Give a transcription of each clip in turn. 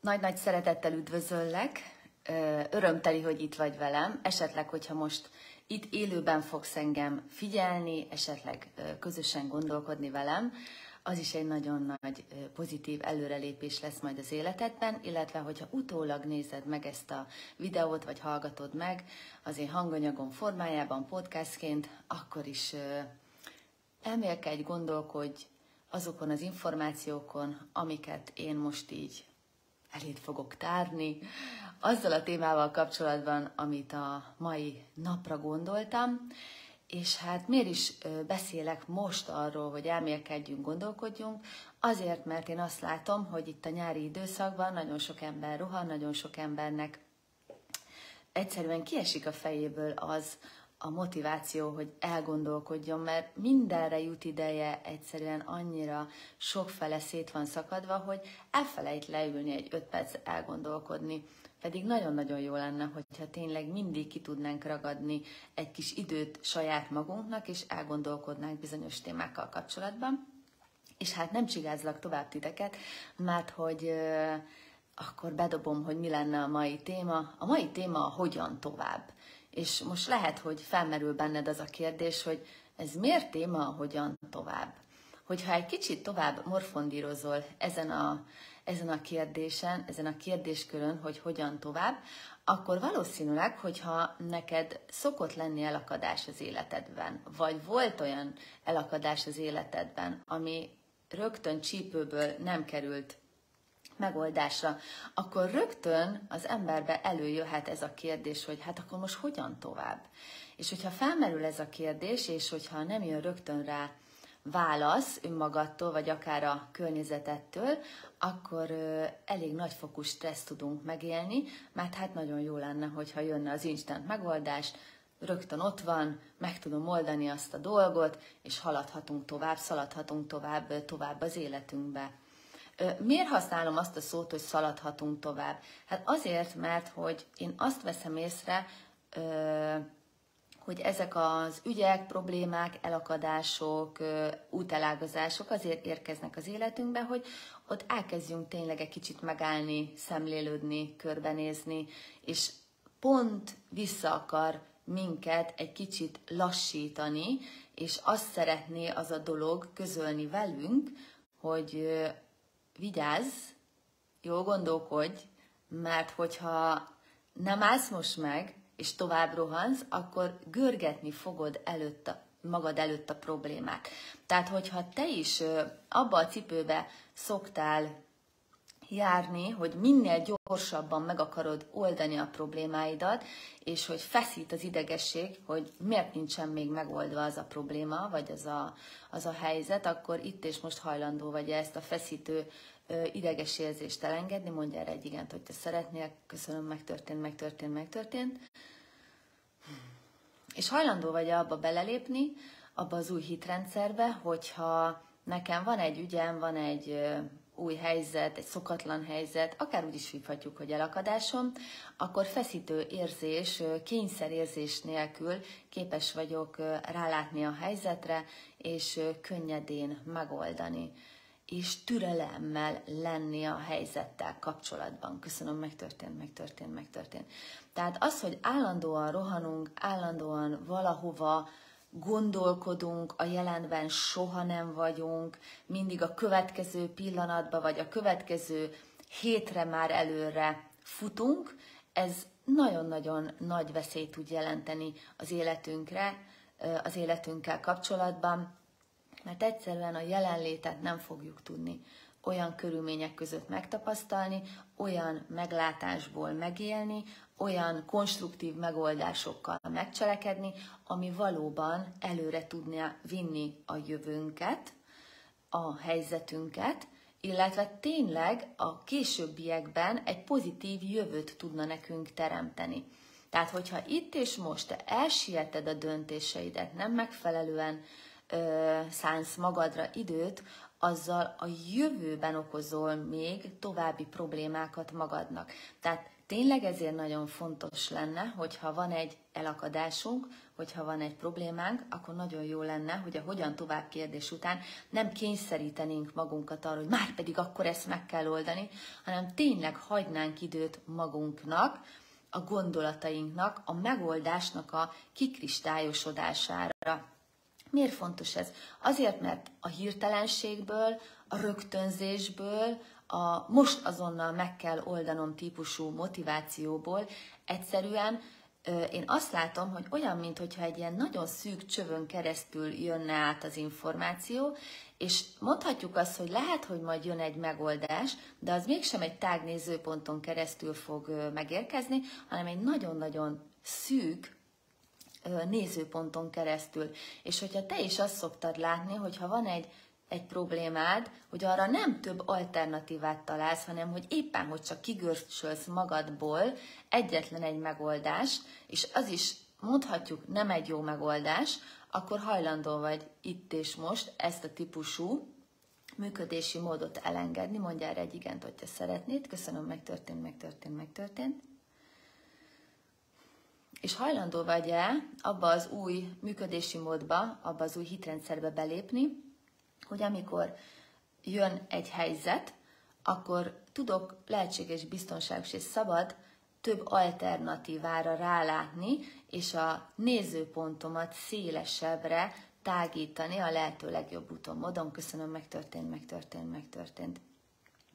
Nagy-nagy szeretettel üdvözöllek, örömteli, hogy itt vagy velem, esetleg, hogyha most itt élőben fogsz engem figyelni, esetleg közösen gondolkodni velem, az is egy nagyon nagy pozitív előrelépés lesz majd az életedben, illetve hogyha utólag nézed meg ezt a videót, vagy hallgatod meg az én hanganyagom formájában, podcastként, akkor is elmélkedj, gondolkodj azokon az információkon, amiket én most így elét fogok tárni, azzal a témával kapcsolatban, amit a mai napra gondoltam, és hát miért is beszélek most arról, hogy elmélkedjünk, gondolkodjunk? Azért, mert én azt látom, hogy itt a nyári időszakban nagyon sok ember rohan, nagyon sok embernek egyszerűen kiesik a fejéből az, a motiváció, hogy elgondolkodjon, mert mindenre jut ideje, egyszerűen annyira sokfele szét van szakadva, hogy elfelejt leülni egy öt perc elgondolkodni. Pedig nagyon-nagyon jó lenne, hogyha tényleg mindig ki tudnánk ragadni egy kis időt saját magunknak, és elgondolkodnánk bizonyos témákkal kapcsolatban. És hát nem csigázlak tovább titeket, mert hogy euh, akkor bedobom, hogy mi lenne a mai téma. A mai téma a hogyan tovább. És most lehet, hogy felmerül benned az a kérdés, hogy ez miért téma, hogyan tovább? Hogyha egy kicsit tovább morfondírozol ezen a, ezen a kérdésen, ezen a kérdéskörön, hogy hogyan tovább, akkor valószínűleg, hogyha neked szokott lenni elakadás az életedben, vagy volt olyan elakadás az életedben, ami rögtön csípőből nem került megoldásra, akkor rögtön az emberbe előjöhet ez a kérdés, hogy hát akkor most hogyan tovább? És hogyha felmerül ez a kérdés, és hogyha nem jön rögtön rá válasz önmagadtól, vagy akár a környezetettől, akkor elég nagyfokú stressz tudunk megélni, mert hát nagyon jó lenne, hogyha jönne az instant megoldás, rögtön ott van, meg tudom oldani azt a dolgot, és haladhatunk tovább, szaladhatunk tovább, tovább az életünkbe. Miért használom azt a szót, hogy szaladhatunk tovább? Hát azért, mert hogy én azt veszem észre, hogy ezek az ügyek, problémák, elakadások, útelágazások azért érkeznek az életünkbe, hogy ott elkezdjünk tényleg egy kicsit megállni, szemlélődni, körbenézni, és pont vissza akar minket egy kicsit lassítani, és azt szeretné az a dolog közölni velünk, hogy vigyázz, jól gondolkodj, mert hogyha nem állsz most meg, és tovább rohansz, akkor görgetni fogod előtt a, magad előtt a problémák. Tehát, hogyha te is abba a cipőbe szoktál járni, hogy minél gyorsabban meg akarod oldani a problémáidat, és hogy feszít az idegesség, hogy miért nincsen még megoldva az a probléma, vagy az a, az a helyzet, akkor itt és most hajlandó vagy ezt a feszítő ideges érzést elengedni, mondja erre egy igent, hogy te szeretnél, köszönöm, megtörtént, megtörtént, megtörtént. És hajlandó vagy abba belelépni, abba az új hitrendszerbe, hogyha nekem van egy ügyem, van egy új helyzet, egy szokatlan helyzet, akár úgy is hívhatjuk, hogy elakadásom, akkor feszítő érzés, kényszerérzés nélkül képes vagyok rálátni a helyzetre, és könnyedén megoldani és türelemmel lenni a helyzettel kapcsolatban. Köszönöm, megtörtént, megtörtént, megtörtént. Tehát az, hogy állandóan rohanunk, állandóan valahova gondolkodunk, a jelenben soha nem vagyunk, mindig a következő pillanatba, vagy a következő hétre már előre futunk, ez nagyon-nagyon nagy veszélyt tud jelenteni az életünkre, az életünkkel kapcsolatban, mert egyszerűen a jelenlétet nem fogjuk tudni olyan körülmények között megtapasztalni, olyan meglátásból megélni, olyan konstruktív megoldásokkal megcselekedni, ami valóban előre tudná vinni a jövőnket, a helyzetünket, illetve tényleg a későbbiekben egy pozitív jövőt tudna nekünk teremteni. Tehát, hogyha itt és most te elsieted a döntéseidet, nem megfelelően ö, szánsz magadra időt, azzal a jövőben okozol még további problémákat magadnak. Tehát tényleg ezért nagyon fontos lenne, hogyha van egy elakadásunk, hogyha van egy problémánk, akkor nagyon jó lenne, hogy a hogyan tovább kérdés után nem kényszerítenénk magunkat arra, hogy már pedig akkor ezt meg kell oldani, hanem tényleg hagynánk időt magunknak, a gondolatainknak, a megoldásnak a kikristályosodására. Miért fontos ez? Azért, mert a hirtelenségből, a rögtönzésből, a most azonnal meg kell oldanom típusú motivációból egyszerűen én azt látom, hogy olyan, mintha egy ilyen nagyon szűk csövön keresztül jönne át az információ, és mondhatjuk azt, hogy lehet, hogy majd jön egy megoldás, de az mégsem egy tág nézőponton keresztül fog megérkezni, hanem egy nagyon-nagyon szűk nézőponton keresztül. És hogyha te is azt szoktad látni, hogyha van egy egy problémád, hogy arra nem több alternatívát találsz, hanem hogy éppen, hogy csak kigörsölsz magadból egyetlen egy megoldást, és az is mondhatjuk nem egy jó megoldás, akkor hajlandó vagy itt és most ezt a típusú működési módot elengedni. Mondj erre egy igent, hogyha szeretnéd. Köszönöm, megtörtént, megtörtént, megtörtént. És hajlandó vagy-e abba az új működési módba, abba az új hitrendszerbe belépni, hogy amikor jön egy helyzet, akkor tudok lehetséges, biztonságos és szabad több alternatívára rálátni, és a nézőpontomat szélesebbre tágítani a lehető legjobb úton, módon. Köszönöm, megtörtént, megtörtént, megtörtént.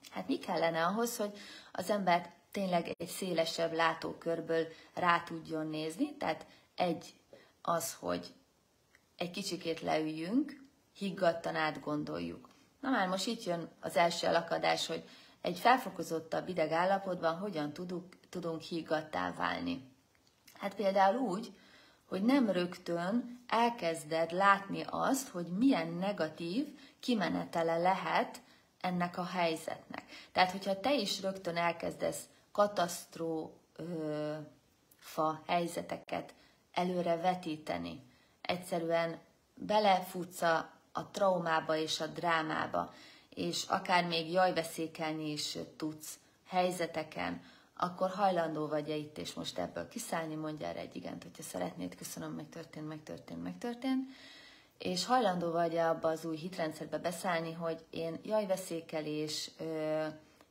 Hát mi kellene ahhoz, hogy az ember tényleg egy szélesebb látókörből rá tudjon nézni? Tehát egy az, hogy egy kicsikét leüljünk, higgadtan átgondoljuk. Na már most itt jön az első elakadás, hogy egy felfokozottabb ideg állapotban hogyan tudunk, tudunk higgadtá válni. Hát például úgy, hogy nem rögtön elkezded látni azt, hogy milyen negatív kimenetele lehet ennek a helyzetnek. Tehát, hogyha te is rögtön elkezdesz katasztrófa helyzeteket előre vetíteni, egyszerűen belefutsz a a traumába és a drámába, és akár még jajveszékelni is tudsz helyzeteken, akkor hajlandó vagy-e itt és most ebből kiszállni, mondja erre egy igent, hogyha szeretnéd, köszönöm, megtörtént, megtörtént, megtörtént, és hajlandó vagy-e abba az új hitrendszerbe beszállni, hogy én jajveszékelés,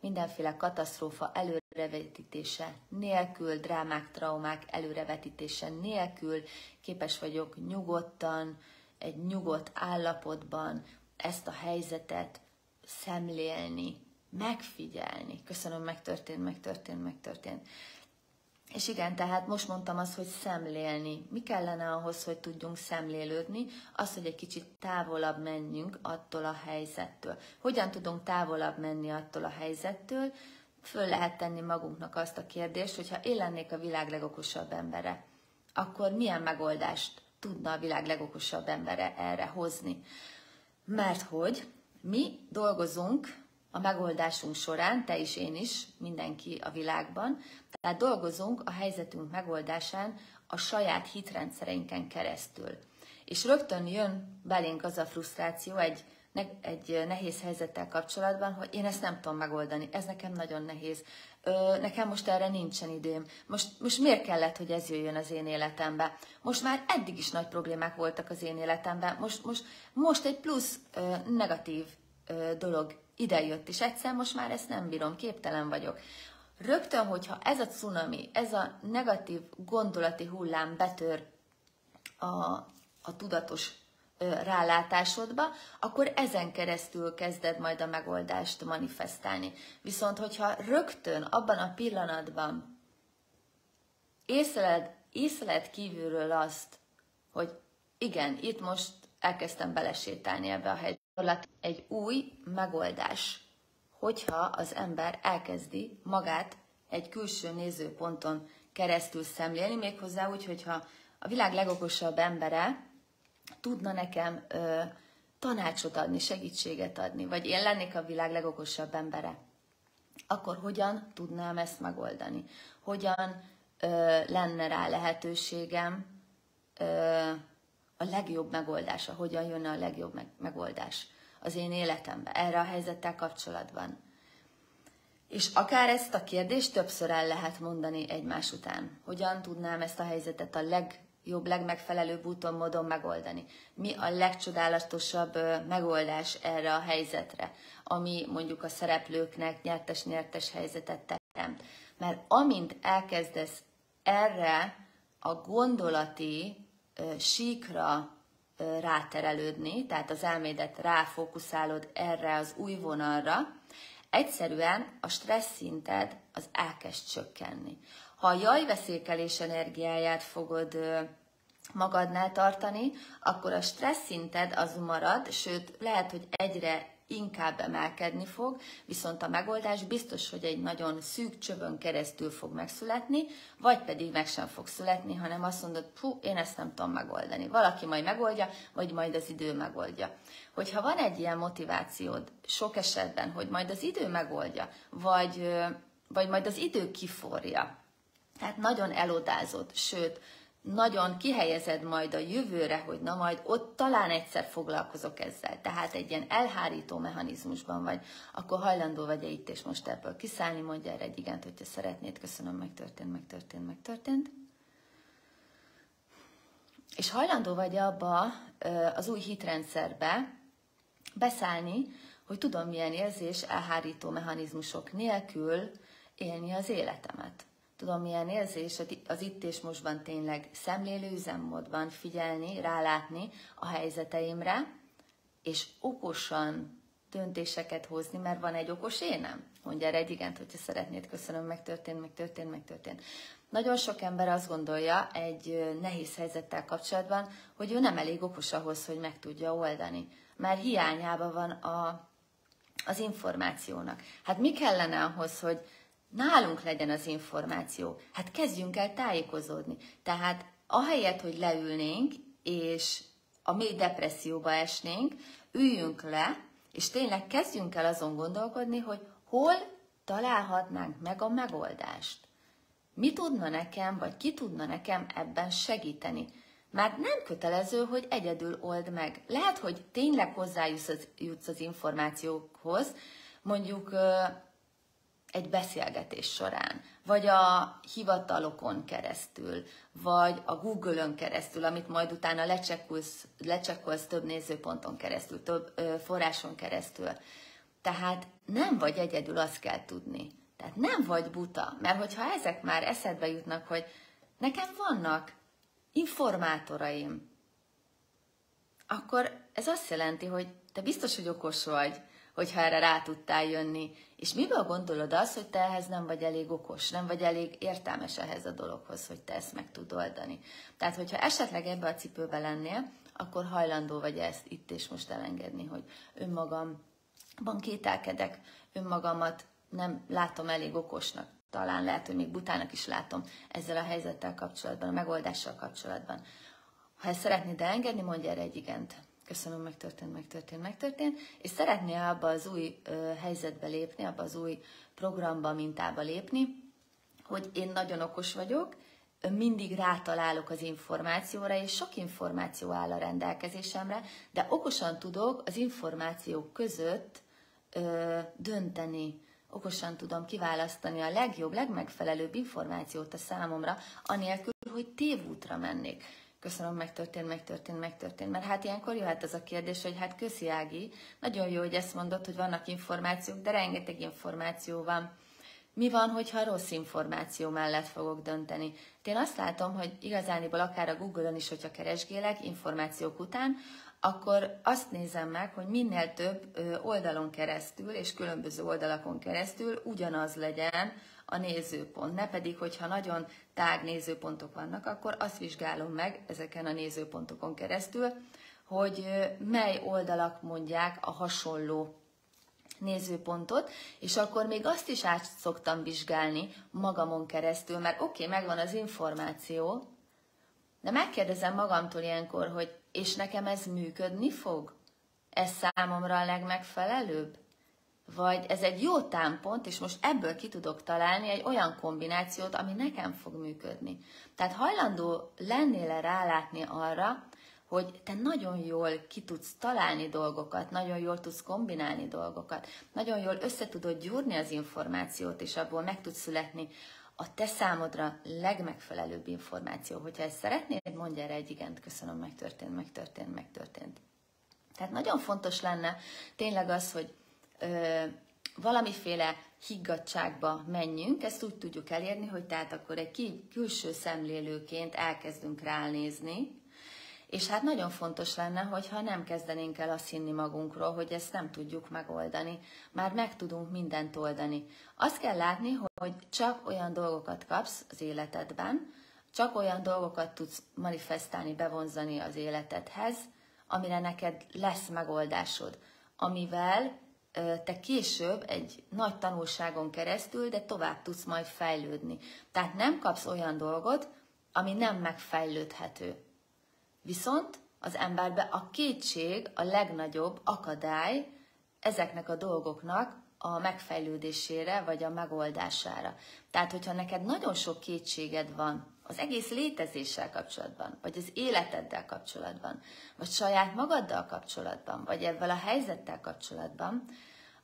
mindenféle katasztrófa előrevetítése nélkül, drámák, traumák előrevetítése nélkül képes vagyok nyugodtan, egy nyugodt állapotban ezt a helyzetet szemlélni, megfigyelni. Köszönöm, megtörtént, megtörtént, megtörtént. És igen, tehát most mondtam azt, hogy szemlélni. Mi kellene ahhoz, hogy tudjunk szemlélődni? Az, hogy egy kicsit távolabb menjünk attól a helyzettől. Hogyan tudunk távolabb menni attól a helyzettől? Föl lehet tenni magunknak azt a kérdést, hogyha én lennék a világ legokosabb embere, akkor milyen megoldást tudna a világ legokosabb embere erre hozni. Mert hogy mi dolgozunk a megoldásunk során, te is, én is, mindenki a világban, tehát dolgozunk a helyzetünk megoldásán a saját hitrendszereinken keresztül. És rögtön jön belénk az a frusztráció egy, egy nehéz helyzettel kapcsolatban, hogy én ezt nem tudom megoldani, ez nekem nagyon nehéz, ö, nekem most erre nincsen időm. Most, most miért kellett, hogy ez jöjjön az én életembe? Most már eddig is nagy problémák voltak az én életemben, most, most, most egy plusz ö, negatív ö, dolog idejött, és egyszer most már ezt nem bírom, képtelen vagyok. Rögtön, hogyha ez a cunami, ez a negatív gondolati hullám betör a, a tudatos rálátásodba, akkor ezen keresztül kezded majd a megoldást manifestálni. Viszont, hogyha rögtön abban a pillanatban észleled, észleled kívülről azt, hogy igen, itt most elkezdtem belesétálni ebbe a helyzetbe, egy új megoldás, hogyha az ember elkezdi magát egy külső nézőponton keresztül szemlélni, méghozzá úgy, hogyha a világ legokosabb embere tudna nekem ö, tanácsot adni, segítséget adni, vagy én lennék a világ legokosabb embere, akkor hogyan tudnám ezt megoldani? Hogyan ö, lenne rá lehetőségem ö, a legjobb megoldása? Hogyan jönne a legjobb meg- megoldás? az én életembe, erre a helyzettel kapcsolatban. És akár ezt a kérdést többször el lehet mondani egymás után. Hogyan tudnám ezt a helyzetet a legjobb, legmegfelelőbb úton, módon megoldani? Mi a legcsodálatosabb megoldás erre a helyzetre, ami mondjuk a szereplőknek nyertes-nyertes helyzetet teremt? Mert amint elkezdesz erre a gondolati síkra ráterelődni, tehát az elmédet ráfókuszálod erre az új vonalra, egyszerűen a stressz szinted az elkezd csökkenni. Ha a jajveszékelés energiáját fogod magadnál tartani, akkor a stressz szinted az marad, sőt lehet, hogy egyre inkább emelkedni fog, viszont a megoldás biztos, hogy egy nagyon szűk csövön keresztül fog megszületni, vagy pedig meg sem fog születni, hanem azt mondod, hú, én ezt nem tudom megoldani. Valaki majd megoldja, vagy majd az idő megoldja. Hogyha van egy ilyen motivációd sok esetben, hogy majd az idő megoldja, vagy, vagy majd az idő kiforja, tehát nagyon elodázott, sőt, nagyon kihelyezed majd a jövőre, hogy na majd ott talán egyszer foglalkozok ezzel, tehát egy ilyen elhárító mechanizmusban vagy, akkor hajlandó vagy-e itt és most ebből kiszállni, mondja erre egy igent, hogyha szeretnéd, köszönöm, megtörtént, megtörtént, megtörtént. És hajlandó vagy abba az új hitrendszerbe beszállni, hogy tudom milyen érzés elhárító mechanizmusok nélkül élni az életemet tudom milyen érzés az itt és mostban tényleg szemlélő üzemmódban figyelni, rálátni a helyzeteimre, és okosan döntéseket hozni, mert van egy okos énem. Mondja erre egy igent, hogyha szeretnéd, köszönöm, megtörtént, megtörtént, megtörtént. Nagyon sok ember azt gondolja egy nehéz helyzettel kapcsolatban, hogy ő nem elég okos ahhoz, hogy meg tudja oldani. Mert hiányában van a, az információnak. Hát mi kellene ahhoz, hogy nálunk legyen az információ. Hát kezdjünk el tájékozódni. Tehát ahelyett, hogy leülnénk, és a mély depresszióba esnénk, üljünk le, és tényleg kezdjünk el azon gondolkodni, hogy hol találhatnánk meg a megoldást. Mi tudna nekem, vagy ki tudna nekem ebben segíteni? Mert nem kötelező, hogy egyedül old meg. Lehet, hogy tényleg hozzájutsz az, az információkhoz, mondjuk egy beszélgetés során, vagy a hivatalokon keresztül, vagy a Google-ön keresztül, amit majd utána lecsekkolsz, lecsekkolsz több nézőponton keresztül, több ö, forráson keresztül. Tehát nem vagy egyedül, azt kell tudni. Tehát nem vagy buta, mert hogyha ezek már eszedbe jutnak, hogy nekem vannak informátoraim, akkor ez azt jelenti, hogy te biztos, hogy okos vagy, hogyha erre rá tudtál jönni. És miből gondolod azt, hogy te ehhez nem vagy elég okos, nem vagy elég értelmes ehhez a dologhoz, hogy te ezt meg tud oldani. Tehát, hogyha esetleg ebbe a cipőbe lennél, akkor hajlandó vagy ezt itt és most elengedni, hogy önmagamban kételkedek, önmagamat nem látom elég okosnak, talán lehet, hogy még butának is látom ezzel a helyzettel kapcsolatban, a megoldással kapcsolatban. Ha ezt szeretnéd elengedni, mondj erre egy igent köszönöm, megtörtént, megtörtént, megtörtént, és szeretné abba az új ö, helyzetbe lépni, abba az új programba, mintába lépni, hogy én nagyon okos vagyok, mindig rátalálok az információra, és sok információ áll a rendelkezésemre, de okosan tudok az információk között ö, dönteni, okosan tudom kiválasztani a legjobb, legmegfelelőbb információt a számomra, anélkül, hogy tévútra mennék. Köszönöm, megtörtént, megtörtént, megtörtént. Mert hát ilyenkor jöhet az a kérdés, hogy hát köszi Ági, nagyon jó, hogy ezt mondod, hogy vannak információk, de rengeteg információ van. Mi van, hogyha rossz információ mellett fogok dönteni? Én azt látom, hogy igazániból akár a Google-on is, hogyha keresgélek információk után, akkor azt nézem meg, hogy minél több oldalon keresztül és különböző oldalakon keresztül ugyanaz legyen a nézőpont. Ne pedig, hogyha nagyon tág nézőpontok vannak, akkor azt vizsgálom meg ezeken a nézőpontokon keresztül, hogy mely oldalak mondják a hasonló nézőpontot, és akkor még azt is át szoktam vizsgálni magamon keresztül, mert oké, okay, megvan az információ, de megkérdezem magamtól ilyenkor, hogy és nekem ez működni fog? Ez számomra a legmegfelelőbb? Vagy ez egy jó támpont, és most ebből ki tudok találni egy olyan kombinációt, ami nekem fog működni. Tehát hajlandó lennél -e rálátni arra, hogy te nagyon jól ki tudsz találni dolgokat, nagyon jól tudsz kombinálni dolgokat, nagyon jól össze tudod gyúrni az információt, és abból meg tudsz születni a te számodra legmegfelelőbb információ. Hogyha ezt szeretnéd, mondj erre egy igent, köszönöm, megtörtént, megtörtént, megtörtént. Tehát nagyon fontos lenne tényleg az, hogy valamiféle higgadságba menjünk, ezt úgy tudjuk elérni, hogy tehát akkor egy külső szemlélőként elkezdünk ránézni, és hát nagyon fontos lenne, hogyha nem kezdenénk el azt hinni magunkról, hogy ezt nem tudjuk megoldani. Már meg tudunk mindent oldani. Azt kell látni, hogy csak olyan dolgokat kapsz az életedben, csak olyan dolgokat tudsz manifestálni, bevonzani az életedhez, amire neked lesz megoldásod, amivel te később egy nagy tanulságon keresztül, de tovább tudsz majd fejlődni. Tehát nem kapsz olyan dolgot, ami nem megfejlődhető. Viszont az emberbe a kétség a legnagyobb akadály ezeknek a dolgoknak a megfejlődésére vagy a megoldására. Tehát, hogyha neked nagyon sok kétséged van az egész létezéssel kapcsolatban, vagy az életeddel kapcsolatban, vagy saját magaddal kapcsolatban, vagy ebben a helyzettel kapcsolatban,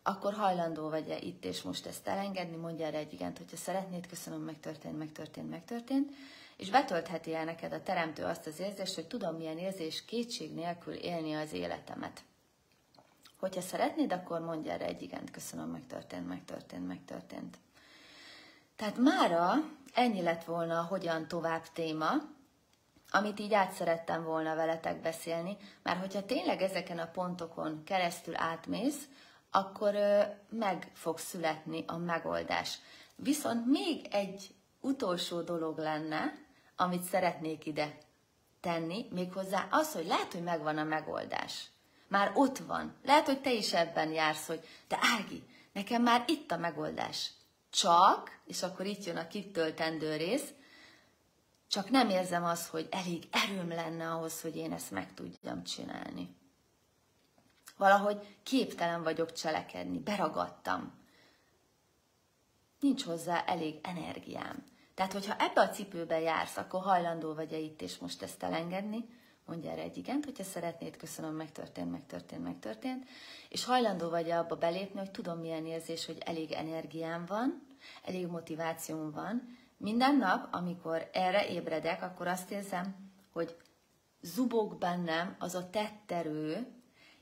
akkor hajlandó vagy-e itt és most ezt elengedni, mondja erre egy igent, hogyha szeretnéd, köszönöm, megtörtént, megtörtént, megtörtént, és betöltheti el neked a teremtő azt az érzést, hogy tudom milyen érzés kétség nélkül élni az életemet. Hogyha szeretnéd, akkor mondj erre egy igent, köszönöm, megtörtént, megtörtént, megtörtént. Tehát mára ennyi lett volna a hogyan tovább téma, amit így át szerettem volna veletek beszélni, mert hogyha tényleg ezeken a pontokon keresztül átmész, akkor meg fog születni a megoldás. Viszont még egy utolsó dolog lenne, amit szeretnék ide tenni, méghozzá az, hogy lehet, hogy megvan a megoldás. Már ott van. Lehet, hogy te is ebben jársz, hogy te Ági, nekem már itt a megoldás. Csak, és akkor itt jön a kitöltendő rész, csak nem érzem azt, hogy elég erőm lenne ahhoz, hogy én ezt meg tudjam csinálni. Valahogy képtelen vagyok cselekedni, beragadtam. Nincs hozzá elég energiám. Tehát, hogyha ebbe a cipőbe jársz, akkor hajlandó vagy-e itt és most ezt elengedni, mondja erre egy igent, hogyha szeretnéd, köszönöm, megtörtént, megtörtént, megtörtént, és hajlandó vagy-e abba belépni, hogy tudom milyen érzés, hogy elég energiám van, elég motivációm van. Minden nap, amikor erre ébredek, akkor azt érzem, hogy zubog bennem az a tetterő,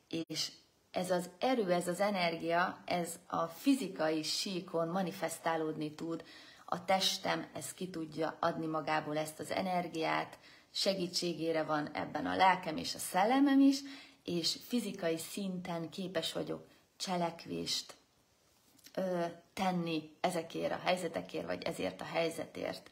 és ez az erő, ez az energia, ez a fizikai síkon manifestálódni tud, a testem ez ki tudja adni magából ezt az energiát, segítségére van ebben a lelkem és a szellemem is, és fizikai szinten képes vagyok cselekvést ö, tenni ezekért a helyzetekért, vagy ezért a helyzetért.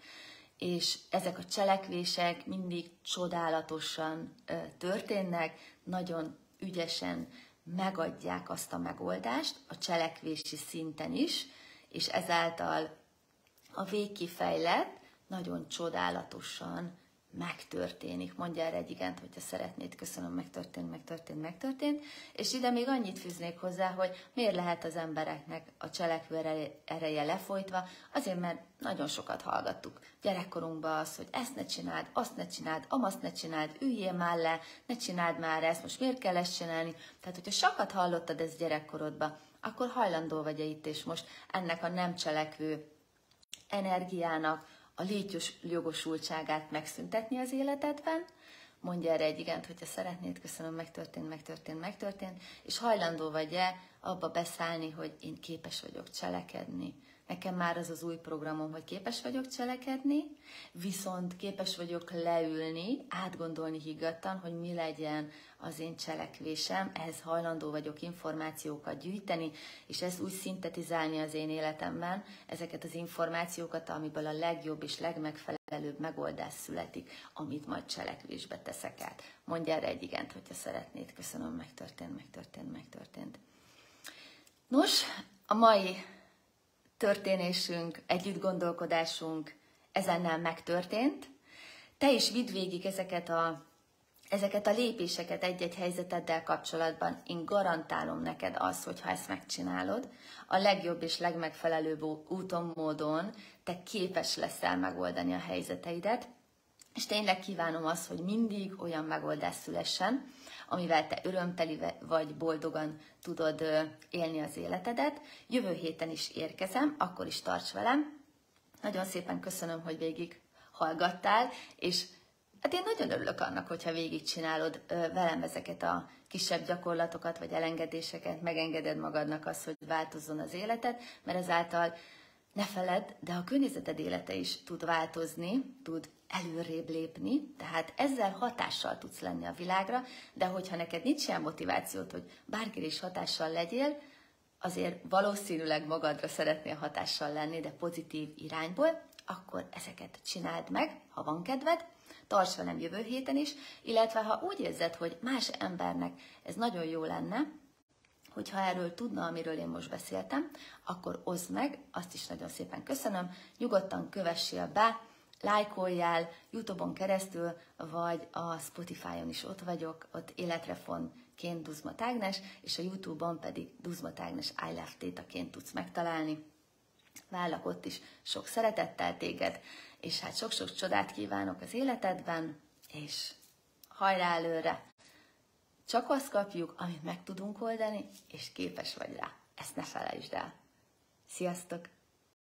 És ezek a cselekvések mindig csodálatosan ö, történnek, nagyon ügyesen megadják azt a megoldást a cselekvési szinten is, és ezáltal a végkifejlet nagyon csodálatosan megtörténik. Mondja erre egy igent, hogyha szeretnéd, köszönöm, megtörtént, megtörtént, megtörtént. És ide még annyit fűznék hozzá, hogy miért lehet az embereknek a cselekvő ereje lefolytva, azért, mert nagyon sokat hallgattuk gyerekkorunkban az, hogy ezt ne csináld, azt ne csináld, amazt ne csináld, üljél már le, ne csináld már ezt, most miért kell ezt csinálni. Tehát, hogyha sokat hallottad ezt gyerekkorodban, akkor hajlandó vagy -e itt és most ennek a nem cselekvő energiának a létjos jogosultságát megszüntetni az életedben, mondja erre egy igent, hogyha szeretnéd, köszönöm, megtörtént, megtörtént, megtörtént, és hajlandó vagy-e abba beszállni, hogy én képes vagyok cselekedni, Nekem már az az új programom, hogy képes vagyok cselekedni, viszont képes vagyok leülni, átgondolni higgadtan, hogy mi legyen az én cselekvésem, ehhez hajlandó vagyok információkat gyűjteni, és ezt úgy szintetizálni az én életemben, ezeket az információkat, amiből a legjobb és legmegfelelőbb megoldás születik, amit majd cselekvésbe teszek át. Mondj erre egy igent, hogyha szeretnéd. Köszönöm, megtörtént, megtörtént, megtörtént. Nos, a mai történésünk, együtt gondolkodásunk ezennel megtörtént. Te is vidd végig ezeket a, ezeket a lépéseket egy-egy helyzeteddel kapcsolatban. Én garantálom neked azt, hogy ha ezt megcsinálod, a legjobb és legmegfelelőbb úton, módon te képes leszel megoldani a helyzeteidet, és tényleg kívánom azt, hogy mindig olyan megoldás szülessen, amivel te örömteli vagy boldogan tudod élni az életedet. Jövő héten is érkezem, akkor is tarts velem. Nagyon szépen köszönöm, hogy végig hallgattál, és hát én nagyon örülök annak, hogyha végigcsinálod velem ezeket a kisebb gyakorlatokat, vagy elengedéseket, megengeded magadnak azt, hogy változzon az életed, mert ezáltal ne feledd, de a környezeted élete is tud változni, tud előrébb lépni, tehát ezzel hatással tudsz lenni a világra, de hogyha neked nincs ilyen motivációt, hogy bárkire is hatással legyél, azért valószínűleg magadra szeretnél hatással lenni, de pozitív irányból, akkor ezeket csináld meg, ha van kedved, tarts velem jövő héten is, illetve ha úgy érzed, hogy más embernek ez nagyon jó lenne, hogyha erről tudna, amiről én most beszéltem, akkor oszd meg, azt is nagyon szépen köszönöm, nyugodtan kövessél be, lájkoljál Youtube-on keresztül, vagy a Spotify-on is ott vagyok, ott életrefonként Duzma Tágnes, és a Youtube-on pedig Duzma Tágnes I Love Tétaként tudsz megtalálni. Vállak ott is sok szeretettel téged, és hát sok-sok csodát kívánok az életedben, és hajrá előre! Csak azt kapjuk, amit meg tudunk oldani, és képes vagy rá. Ezt ne felejtsd el. Sziasztok!